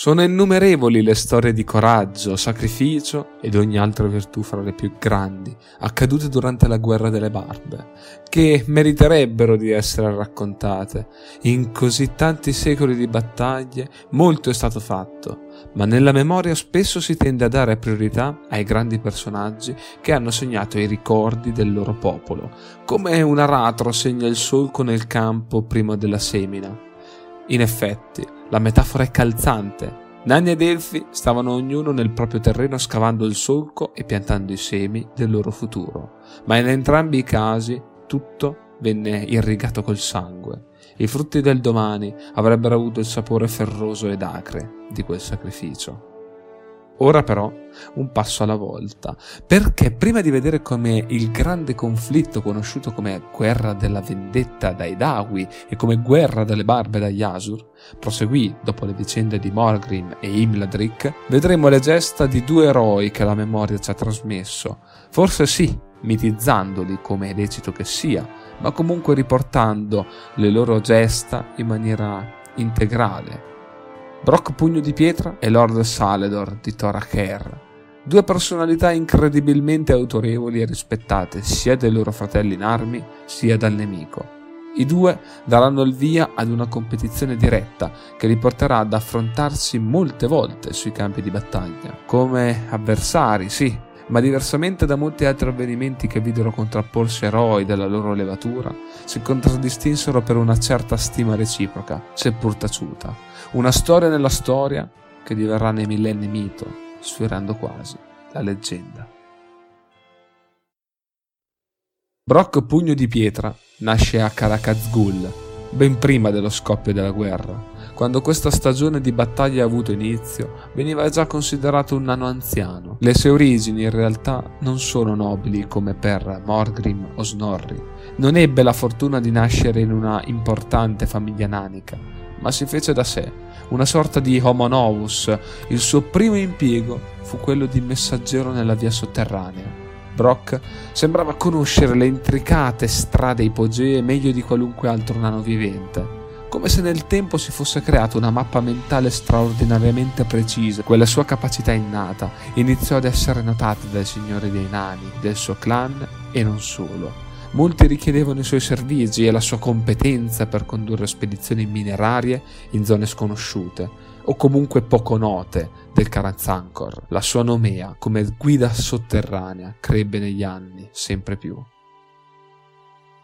Sono innumerevoli le storie di coraggio, sacrificio ed ogni altra virtù fra le più grandi, accadute durante la guerra delle barbe, che meriterebbero di essere raccontate. In così tanti secoli di battaglie molto è stato fatto, ma nella memoria spesso si tende a dare priorità ai grandi personaggi che hanno segnato i ricordi del loro popolo, come un aratro segna il solco nel campo prima della semina. In effetti, la metafora è calzante. Nanni ed Elfi stavano ognuno nel proprio terreno scavando il solco e piantando i semi del loro futuro, ma in entrambi i casi tutto venne irrigato col sangue. I frutti del domani avrebbero avuto il sapore ferroso ed acre di quel sacrificio. Ora però un passo alla volta, perché prima di vedere come il grande conflitto conosciuto come guerra della vendetta dai Dawi e come guerra delle barbe dagli Asur proseguì dopo le vicende di Morgrim e Imladric, vedremo le gesta di due eroi che la memoria ci ha trasmesso, forse sì, mitizzandoli come è lecito che sia, ma comunque riportando le loro gesta in maniera integrale Brock Pugno di Pietra e Lord Saledor di Toraker. Due personalità incredibilmente autorevoli e rispettate sia dai loro fratelli in armi sia dal nemico. I due daranno il via ad una competizione diretta che li porterà ad affrontarsi molte volte sui campi di battaglia, come avversari, sì, ma diversamente da molti altri avvenimenti che videro contrapporsi eroi della loro levatura, si contraddistinsero per una certa stima reciproca, seppur taciuta. Una storia nella storia che diverrà nei millenni mito, sfiorando quasi la leggenda. Brock Pugno di Pietra nasce a Karakazgul, ben prima dello scoppio della guerra, quando questa stagione di battaglia ha avuto inizio, veniva già considerato un nano anziano. Le sue origini in realtà non sono nobili come per Morgrim o Snorri. Non ebbe la fortuna di nascere in una importante famiglia nanica, ma si fece da sé, una sorta di homo novus. Il suo primo impiego fu quello di messaggero nella via sotterranea. Brock sembrava conoscere le intricate strade ipogee meglio di qualunque altro nano vivente come se nel tempo si fosse creata una mappa mentale straordinariamente precisa. Quella sua capacità innata iniziò ad essere notata dai signori dei nani, del suo clan e non solo. Molti richiedevano i suoi servizi e la sua competenza per condurre spedizioni minerarie in zone sconosciute o comunque poco note del Karanzankor. La sua nomea come guida sotterranea crebbe negli anni sempre più.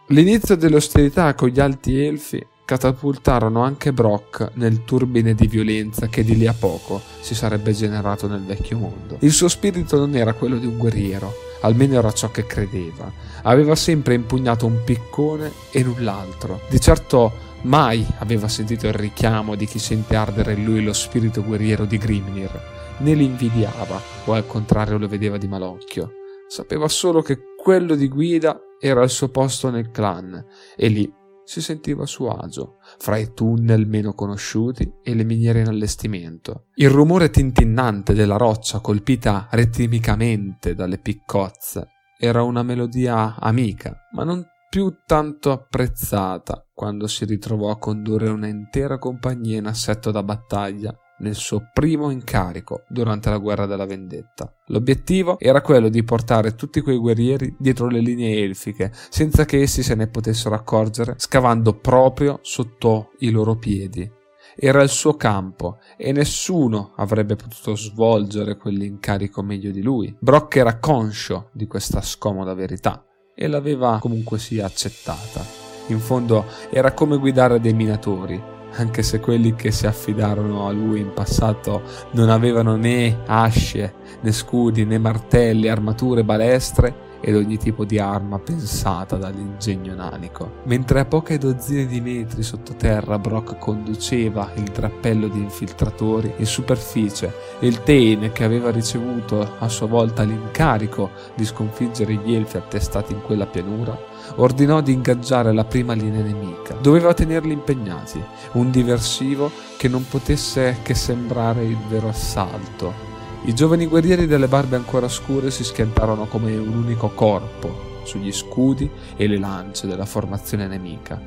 L'inizio delle ostilità con gli alti elfi catapultarono anche Brock nel turbine di violenza che di lì a poco si sarebbe generato nel vecchio mondo. Il suo spirito non era quello di un guerriero, almeno era ciò che credeva. Aveva sempre impugnato un piccone e null'altro. Di certo mai aveva sentito il richiamo di chi sente ardere in lui lo spirito guerriero di Grimnir, né li invidiava o al contrario lo vedeva di malocchio. Sapeva solo che quello di guida era il suo posto nel clan e lì si sentiva a suo agio, fra i tunnel meno conosciuti e le miniere in allestimento. Il rumore tintinnante della roccia colpita ritmicamente dalle piccozze era una melodia amica, ma non più tanto apprezzata quando si ritrovò a condurre un'intera compagnia in assetto da battaglia nel suo primo incarico durante la guerra della vendetta. L'obiettivo era quello di portare tutti quei guerrieri dietro le linee elfiche, senza che essi se ne potessero accorgere, scavando proprio sotto i loro piedi. Era il suo campo e nessuno avrebbe potuto svolgere quell'incarico meglio di lui. Brock era conscio di questa scomoda verità e l'aveva comunque sia accettata. In fondo era come guidare dei minatori, anche se quelli che si affidarono a lui in passato non avevano né asce, né scudi, né martelli, armature, balestre ed ogni tipo di arma pensata dall'ingegno nanico. Mentre a poche dozzine di metri sottoterra Brock conduceva il drappello di infiltratori in superficie e il Tain, che aveva ricevuto a sua volta l'incarico di sconfiggere gli elfi attestati in quella pianura, ordinò di ingaggiare la prima linea nemica. Doveva tenerli impegnati, un diversivo che non potesse che sembrare il vero assalto i giovani guerrieri delle barbe ancora scure si schiantarono come un unico corpo sugli scudi e le lance della formazione nemica.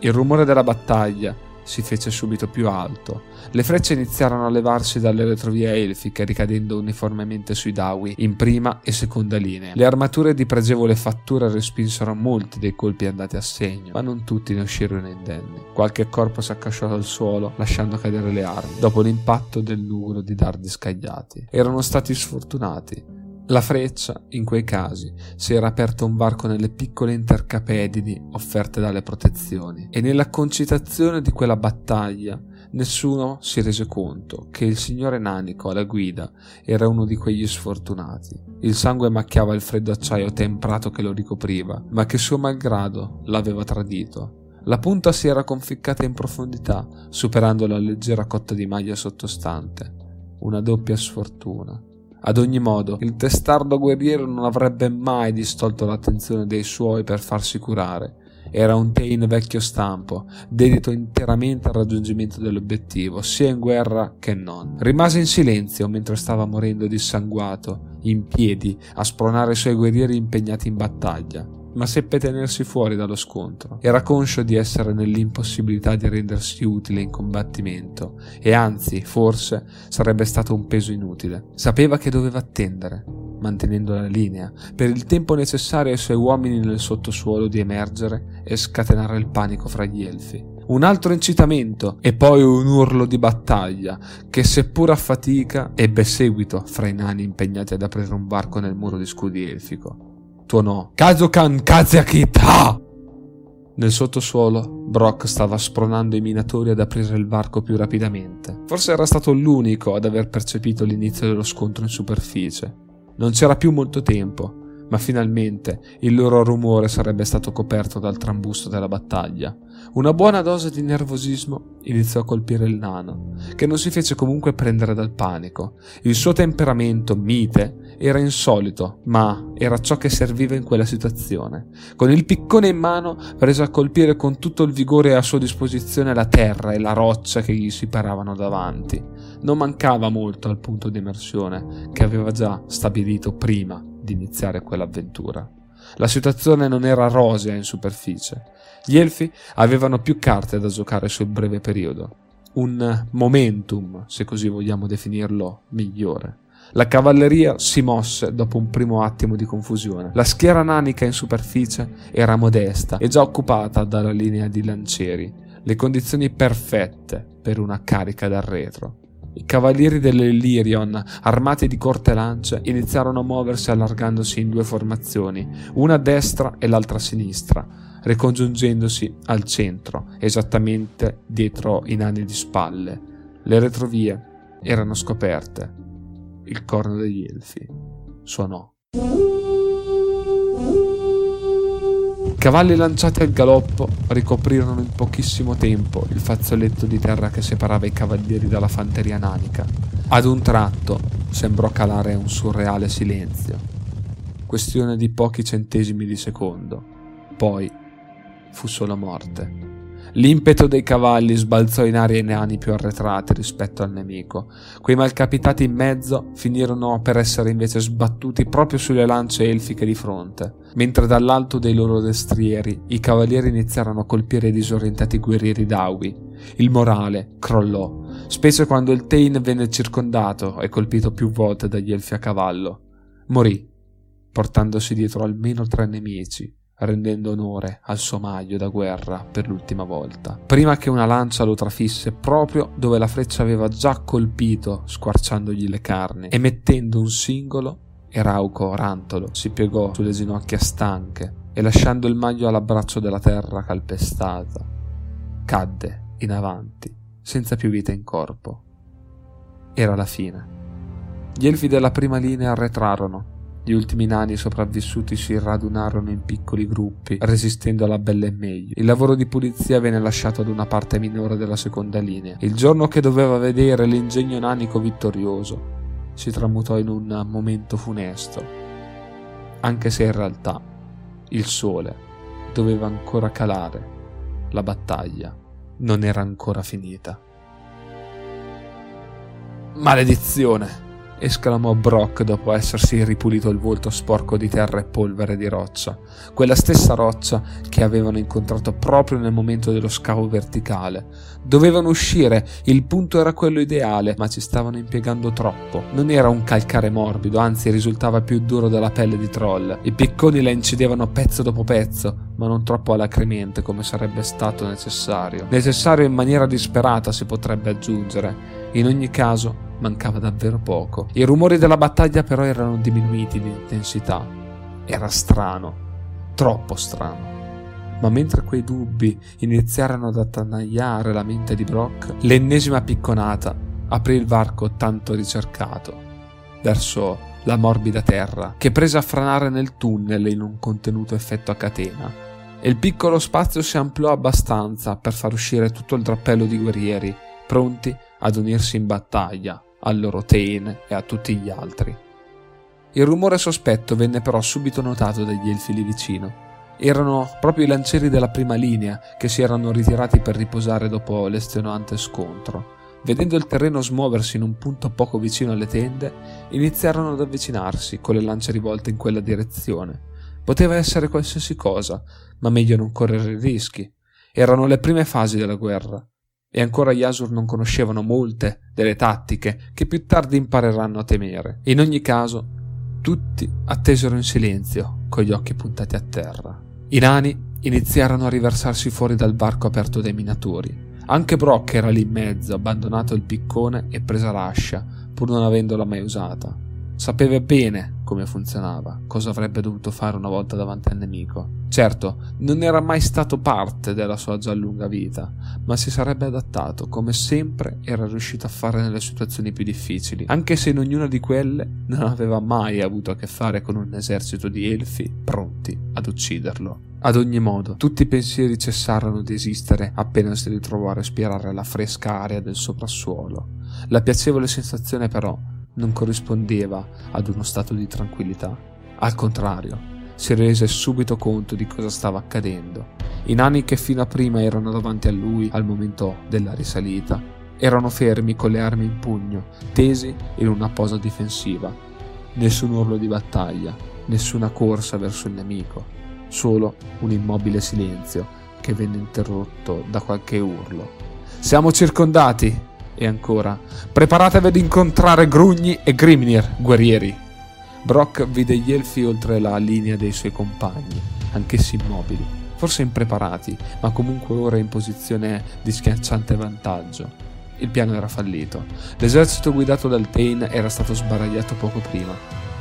Il rumore della battaglia si fece subito più alto. Le frecce iniziarono a levarsi dalle retrovie elfiche, ricadendo uniformemente sui dawi, in prima e seconda linea. Le armature di pregevole fattura respinsero molti dei colpi andati a segno, ma non tutti ne uscirono indenni. Qualche corpo si accasciò al suolo, lasciando cadere le armi, dopo l'impatto del numero di dardi scagliati. Erano stati sfortunati, la freccia, in quei casi, si era aperto un varco nelle piccole intercapedini offerte dalle protezioni, e nella concitazione di quella battaglia nessuno si rese conto che il signore Nanico alla guida era uno di quegli sfortunati. Il sangue macchiava il freddo acciaio temprato che lo ricopriva, ma che suo malgrado l'aveva tradito. La punta si era conficcata in profondità, superando la leggera cotta di maglia sottostante. Una doppia sfortuna. Ad ogni modo, il testardo guerriero non avrebbe mai distolto l'attenzione dei suoi per farsi curare. Era un Tain vecchio stampo, dedito interamente al raggiungimento dell'obiettivo, sia in guerra che non. Rimase in silenzio mentre stava morendo dissanguato, in piedi, a spronare i suoi guerrieri impegnati in battaglia ma seppe tenersi fuori dallo scontro. Era conscio di essere nell'impossibilità di rendersi utile in combattimento e anzi, forse, sarebbe stato un peso inutile. Sapeva che doveva attendere, mantenendo la linea, per il tempo necessario ai suoi uomini nel sottosuolo di emergere e scatenare il panico fra gli elfi un altro incitamento e poi un urlo di battaglia che seppur a fatica ebbe seguito fra i nani impegnati ad aprire un varco nel muro di scudi elfico tuonò Kazukan Kaziakit Ha! Nel sottosuolo, Brock stava spronando i minatori ad aprire il varco più rapidamente. Forse era stato l'unico ad aver percepito l'inizio dello scontro in superficie. Non c'era più molto tempo, ma finalmente il loro rumore sarebbe stato coperto dal trambusto della battaglia. Una buona dose di nervosismo iniziò a colpire il nano, che non si fece comunque prendere dal panico. Il suo temperamento mite era insolito, ma era ciò che serviva in quella situazione. Con il piccone in mano prese a colpire con tutto il vigore a sua disposizione la terra e la roccia che gli si paravano davanti. Non mancava molto al punto di immersione che aveva già stabilito prima di iniziare quell'avventura. La situazione non era rosea in superficie. Gli elfi avevano più carte da giocare sul breve periodo. Un momentum, se così vogliamo definirlo, migliore. La cavalleria si mosse dopo un primo attimo di confusione. La schiera nanica in superficie era modesta e già occupata dalla linea di lancieri, le condizioni perfette per una carica dal retro. I cavalieri dell'Illirion, armati di corte lance, iniziarono a muoversi allargandosi in due formazioni, una a destra e l'altra a sinistra, ricongiungendosi al centro, esattamente dietro i nani di spalle. Le retrovie erano scoperte. Il corno degli elfi suonò. Cavalli lanciati al galoppo ricoprirono in pochissimo tempo il fazzoletto di terra che separava i cavalieri dalla fanteria nanica. Ad un tratto sembrò calare un surreale silenzio. Questione di pochi centesimi di secondo. Poi fu solo morte. L'impeto dei cavalli sbalzò in aria i nani più arretrati rispetto al nemico. Quei malcapitati in mezzo finirono per essere invece sbattuti proprio sulle lance elfiche di fronte, mentre dall'alto dei loro destrieri i cavalieri iniziarono a colpire i disorientati guerrieri d'Aui. Il morale crollò, specie quando il Tain venne circondato e colpito più volte dagli elfi a cavallo. Morì, portandosi dietro almeno tre nemici, rendendo onore al suo maglio da guerra per l'ultima volta, prima che una lancia lo trafisse proprio dove la freccia aveva già colpito, squarciandogli le carni, e mettendo un singolo, Erauco Rantolo si piegò sulle ginocchia stanche e lasciando il maglio all'abbraccio della terra calpestata, cadde in avanti, senza più vita in corpo. Era la fine. Gli elfi della prima linea arretrarono gli ultimi nani sopravvissuti si radunarono in piccoli gruppi, resistendo alla bella e meglio. Il lavoro di pulizia venne lasciato ad una parte minore della seconda linea. Il giorno che doveva vedere l'ingegno nanico vittorioso si tramutò in un momento funesto, anche se in realtà il sole doveva ancora calare, la battaglia non era ancora finita. Maledizione! Esclamò Brock dopo essersi ripulito il volto sporco di terra e polvere di roccia, quella stessa roccia che avevano incontrato proprio nel momento dello scavo verticale. Dovevano uscire, il punto era quello ideale, ma ci stavano impiegando troppo. Non era un calcare morbido, anzi risultava più duro della pelle di troll. I picconi la incidevano pezzo dopo pezzo, ma non troppo alacremente come sarebbe stato necessario. Necessario in maniera disperata si potrebbe aggiungere. In ogni caso, mancava davvero poco. I rumori della battaglia però erano diminuiti di intensità. Era strano, troppo strano. Ma mentre quei dubbi iniziarono ad attanagliare la mente di Brock, l'ennesima picconata aprì il varco tanto ricercato verso la morbida terra che prese a franare nel tunnel in un contenuto effetto a catena e il piccolo spazio si ampliò abbastanza per far uscire tutto il drappello di guerrieri pronti ad unirsi in battaglia al loro Tain e a tutti gli altri. Il rumore sospetto venne però subito notato dagli elfi lì vicino. Erano proprio i lancieri della prima linea che si erano ritirati per riposare dopo l'estenuante scontro. Vedendo il terreno smuoversi in un punto poco vicino alle tende, iniziarono ad avvicinarsi con le lance rivolte in quella direzione. Poteva essere qualsiasi cosa, ma meglio non correre rischi. Erano le prime fasi della guerra e ancora gli Asur non conoscevano molte delle tattiche che più tardi impareranno a temere. In ogni caso, tutti attesero in silenzio, con gli occhi puntati a terra. I nani iniziarono a riversarsi fuori dal varco aperto dai minatori. Anche Brock era lì in mezzo, abbandonato il piccone e presa l'ascia, pur non avendola mai usata. Sapeva bene come funzionava, cosa avrebbe dovuto fare una volta davanti al nemico. Certo, non era mai stato parte della sua già lunga vita, ma si sarebbe adattato, come sempre era riuscito a fare nelle situazioni più difficili, anche se in ognuna di quelle non aveva mai avuto a che fare con un esercito di elfi pronti ad ucciderlo. Ad ogni modo, tutti i pensieri cessarono di esistere appena si ritrovò a respirare la fresca aria del soprassuolo. La piacevole sensazione però non corrispondeva ad uno stato di tranquillità. Al contrario, si rese subito conto di cosa stava accadendo. I nani che fino a prima erano davanti a lui al momento della risalita erano fermi con le armi in pugno, tesi in una posa difensiva. Nessun urlo di battaglia, nessuna corsa verso il nemico, solo un immobile silenzio che venne interrotto da qualche urlo. Siamo circondati! E ancora, preparatevi ad incontrare Grugni e Grimnir, guerrieri. Brock vide gli elfi oltre la linea dei suoi compagni, anch'essi immobili, forse impreparati, ma comunque ora in posizione di schiacciante vantaggio. Il piano era fallito. L'esercito guidato dal Tain era stato sbaragliato poco prima.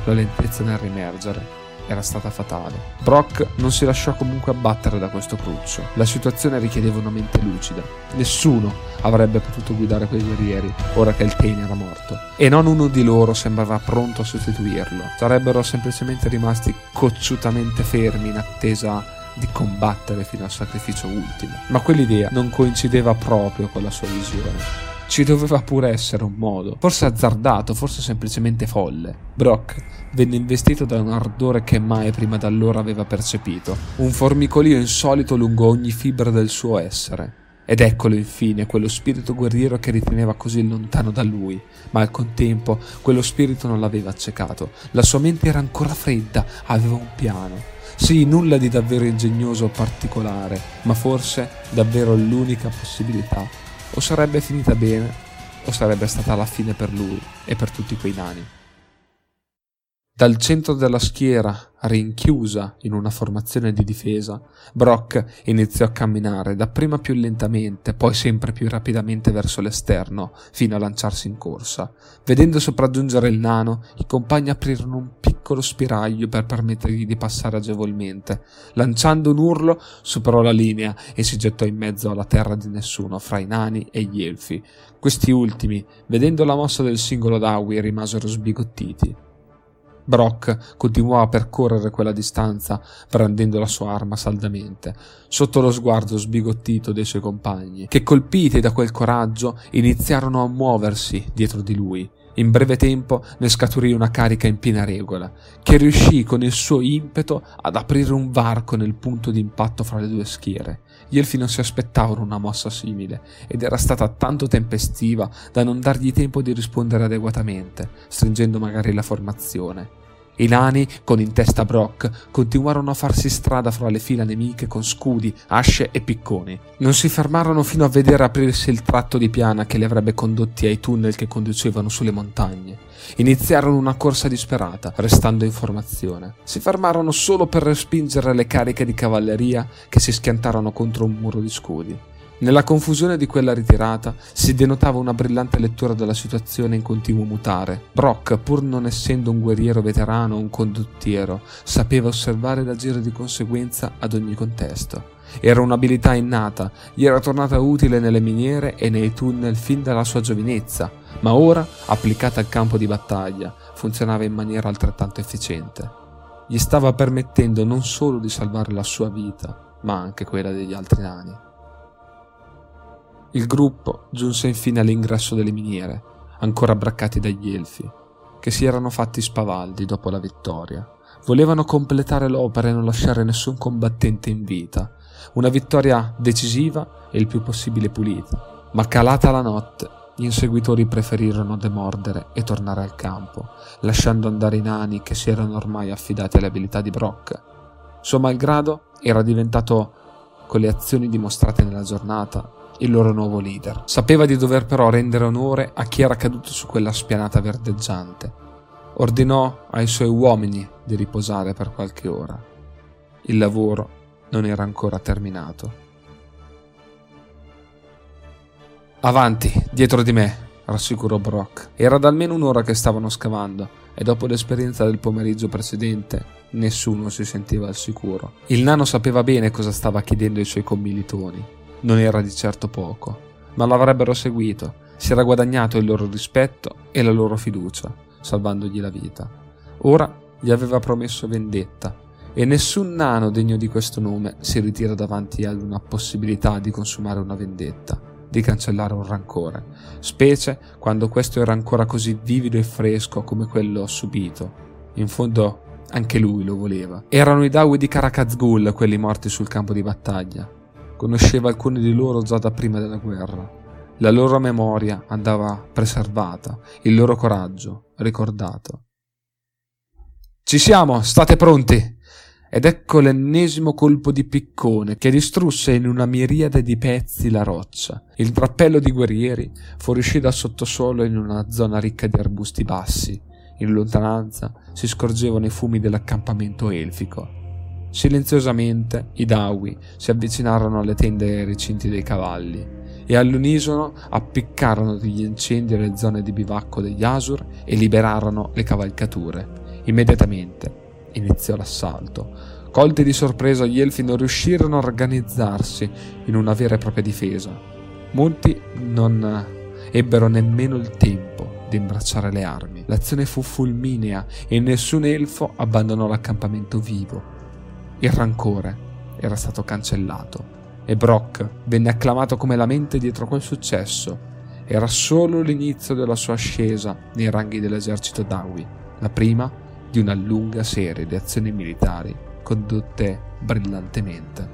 La lentezza nel rimergere era stata fatale. Brock non si lasciò comunque abbattere da questo cruccio. La situazione richiedeva una mente lucida. Nessuno avrebbe potuto guidare quei guerrieri ora che il Kane era morto. E non uno di loro sembrava pronto a sostituirlo. Sarebbero semplicemente rimasti cocciutamente fermi in attesa di combattere fino al sacrificio ultimo. Ma quell'idea non coincideva proprio con la sua visione. Ci doveva pure essere un modo, forse azzardato, forse semplicemente folle. Brock venne investito da un ardore che mai prima d'allora aveva percepito, un formicolio insolito lungo ogni fibra del suo essere. Ed eccolo infine quello spirito guerriero che riteneva così lontano da lui, ma al contempo quello spirito non l'aveva accecato. La sua mente era ancora fredda, aveva un piano. Sì, nulla di davvero ingegnoso o particolare, ma forse davvero l'unica possibilità o sarebbe finita bene, o sarebbe stata la fine per lui e per tutti quei nani. Dal centro della schiera, rinchiusa in una formazione di difesa, Brock iniziò a camminare dapprima più lentamente, poi sempre più rapidamente verso l'esterno, fino a lanciarsi in corsa. Vedendo sopraggiungere il nano, i compagni aprirono un piccolo spiraglio per permettergli di passare agevolmente. Lanciando un urlo, superò la linea e si gettò in mezzo alla terra di nessuno fra i nani e gli elfi. Questi ultimi, vedendo la mossa del singolo Dawi, rimasero sbigottiti. Brock continuò a percorrere quella distanza, brandendo la sua arma saldamente, sotto lo sguardo sbigottito dei suoi compagni, che colpiti da quel coraggio iniziarono a muoversi dietro di lui. In breve tempo ne scaturì una carica in piena regola, che riuscì con il suo impeto ad aprire un varco nel punto di impatto fra le due schiere. Gli elfi non si aspettavano una mossa simile, ed era stata tanto tempestiva da non dargli tempo di rispondere adeguatamente, stringendo magari la formazione. I nani, con in testa Brock, continuarono a farsi strada fra le fila nemiche con scudi, asce e picconi. Non si fermarono fino a vedere aprirsi il tratto di piana che li avrebbe condotti ai tunnel che conducevano sulle montagne. Iniziarono una corsa disperata, restando in formazione. Si fermarono solo per respingere le cariche di cavalleria che si schiantarono contro un muro di scudi. Nella confusione di quella ritirata si denotava una brillante lettura della situazione in continuo mutare. Brock, pur non essendo un guerriero veterano o un condottiero, sapeva osservare ed agire di conseguenza ad ogni contesto. Era un'abilità innata, gli era tornata utile nelle miniere e nei tunnel fin dalla sua giovinezza, ma ora, applicata al campo di battaglia, funzionava in maniera altrettanto efficiente. Gli stava permettendo non solo di salvare la sua vita, ma anche quella degli altri nani. Il gruppo giunse infine all'ingresso delle miniere, ancora braccati dagli elfi, che si erano fatti spavaldi dopo la vittoria. Volevano completare l'opera e non lasciare nessun combattente in vita. Una vittoria decisiva e il più possibile pulita. Ma calata la notte, gli inseguitori preferirono demordere e tornare al campo, lasciando andare i nani che si erano ormai affidati alle abilità di Brock. Suo malgrado era diventato, con le azioni dimostrate nella giornata, il loro nuovo leader. Sapeva di dover però rendere onore a chi era caduto su quella spianata verdeggiante. Ordinò ai suoi uomini di riposare per qualche ora. Il lavoro non era ancora terminato. Avanti, dietro di me, rassicurò Brock. Era da almeno un'ora che stavano scavando e dopo l'esperienza del pomeriggio precedente nessuno si sentiva al sicuro. Il nano sapeva bene cosa stava chiedendo ai suoi commilitoni non era di certo poco, ma l'avrebbero seguito, si era guadagnato il loro rispetto e la loro fiducia, salvandogli la vita. Ora gli aveva promesso vendetta, e nessun nano degno di questo nome si ritira davanti ad una possibilità di consumare una vendetta, di cancellare un rancore, specie quando questo era ancora così vivido e fresco come quello subito. In fondo anche lui lo voleva. Erano i Dawi di Karakazgul quelli morti sul campo di battaglia, Conosceva alcuni di loro già da prima della guerra. La loro memoria andava preservata, il loro coraggio ricordato. Ci siamo, state pronti! Ed ecco l'ennesimo colpo di piccone che distrusse in una miriade di pezzi la roccia. Il drappello di guerrieri fuoriuscì dal sottosuolo in una zona ricca di arbusti bassi. In lontananza si scorgevano i fumi dell'accampamento elfico. Silenziosamente i Dawi si avvicinarono alle tende e ai recinti dei cavalli e all'unisono appiccarono degli incendi alle zone di bivacco degli Asur e liberarono le cavalcature. Immediatamente iniziò l'assalto. Colti di sorpresa gli elfi non riuscirono a organizzarsi in una vera e propria difesa. Molti non ebbero nemmeno il tempo di imbracciare le armi. L'azione fu fulminea e nessun elfo abbandonò l'accampamento vivo. Il rancore era stato cancellato e Brock venne acclamato come la mente dietro quel successo. Era solo l'inizio della sua ascesa nei ranghi dell'esercito Dawi, la prima di una lunga serie di azioni militari condotte brillantemente.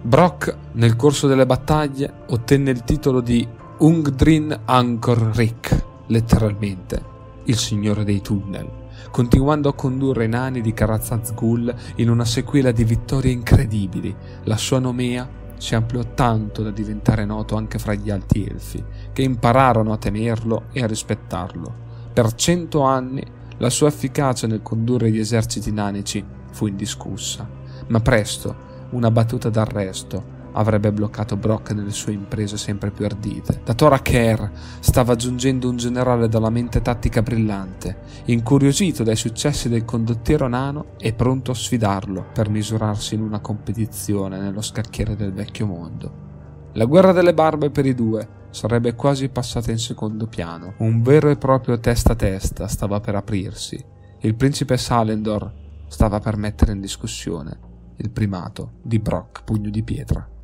Brock, nel corso delle battaglie, ottenne il titolo di Ungdrin Angkor Rik, letteralmente, il signore dei tunnel continuando a condurre i nani di Karazazgul in una sequela di vittorie incredibili. La sua nomea si ampliò tanto da diventare noto anche fra gli alti elfi, che impararono a temerlo e a rispettarlo. Per cento anni la sua efficacia nel condurre gli eserciti nanici fu indiscussa, ma presto una battuta d'arresto avrebbe bloccato Brock nelle sue imprese sempre più ardite. Da Tora Kerr stava giungendo un generale dalla mente tattica brillante, incuriosito dai successi del condottiero nano e pronto a sfidarlo per misurarsi in una competizione nello scacchiere del vecchio mondo. La guerra delle barbe per i due sarebbe quasi passata in secondo piano. Un vero e proprio testa a testa stava per aprirsi. Il principe Salendor stava per mettere in discussione il primato di Brock Pugno di Pietra.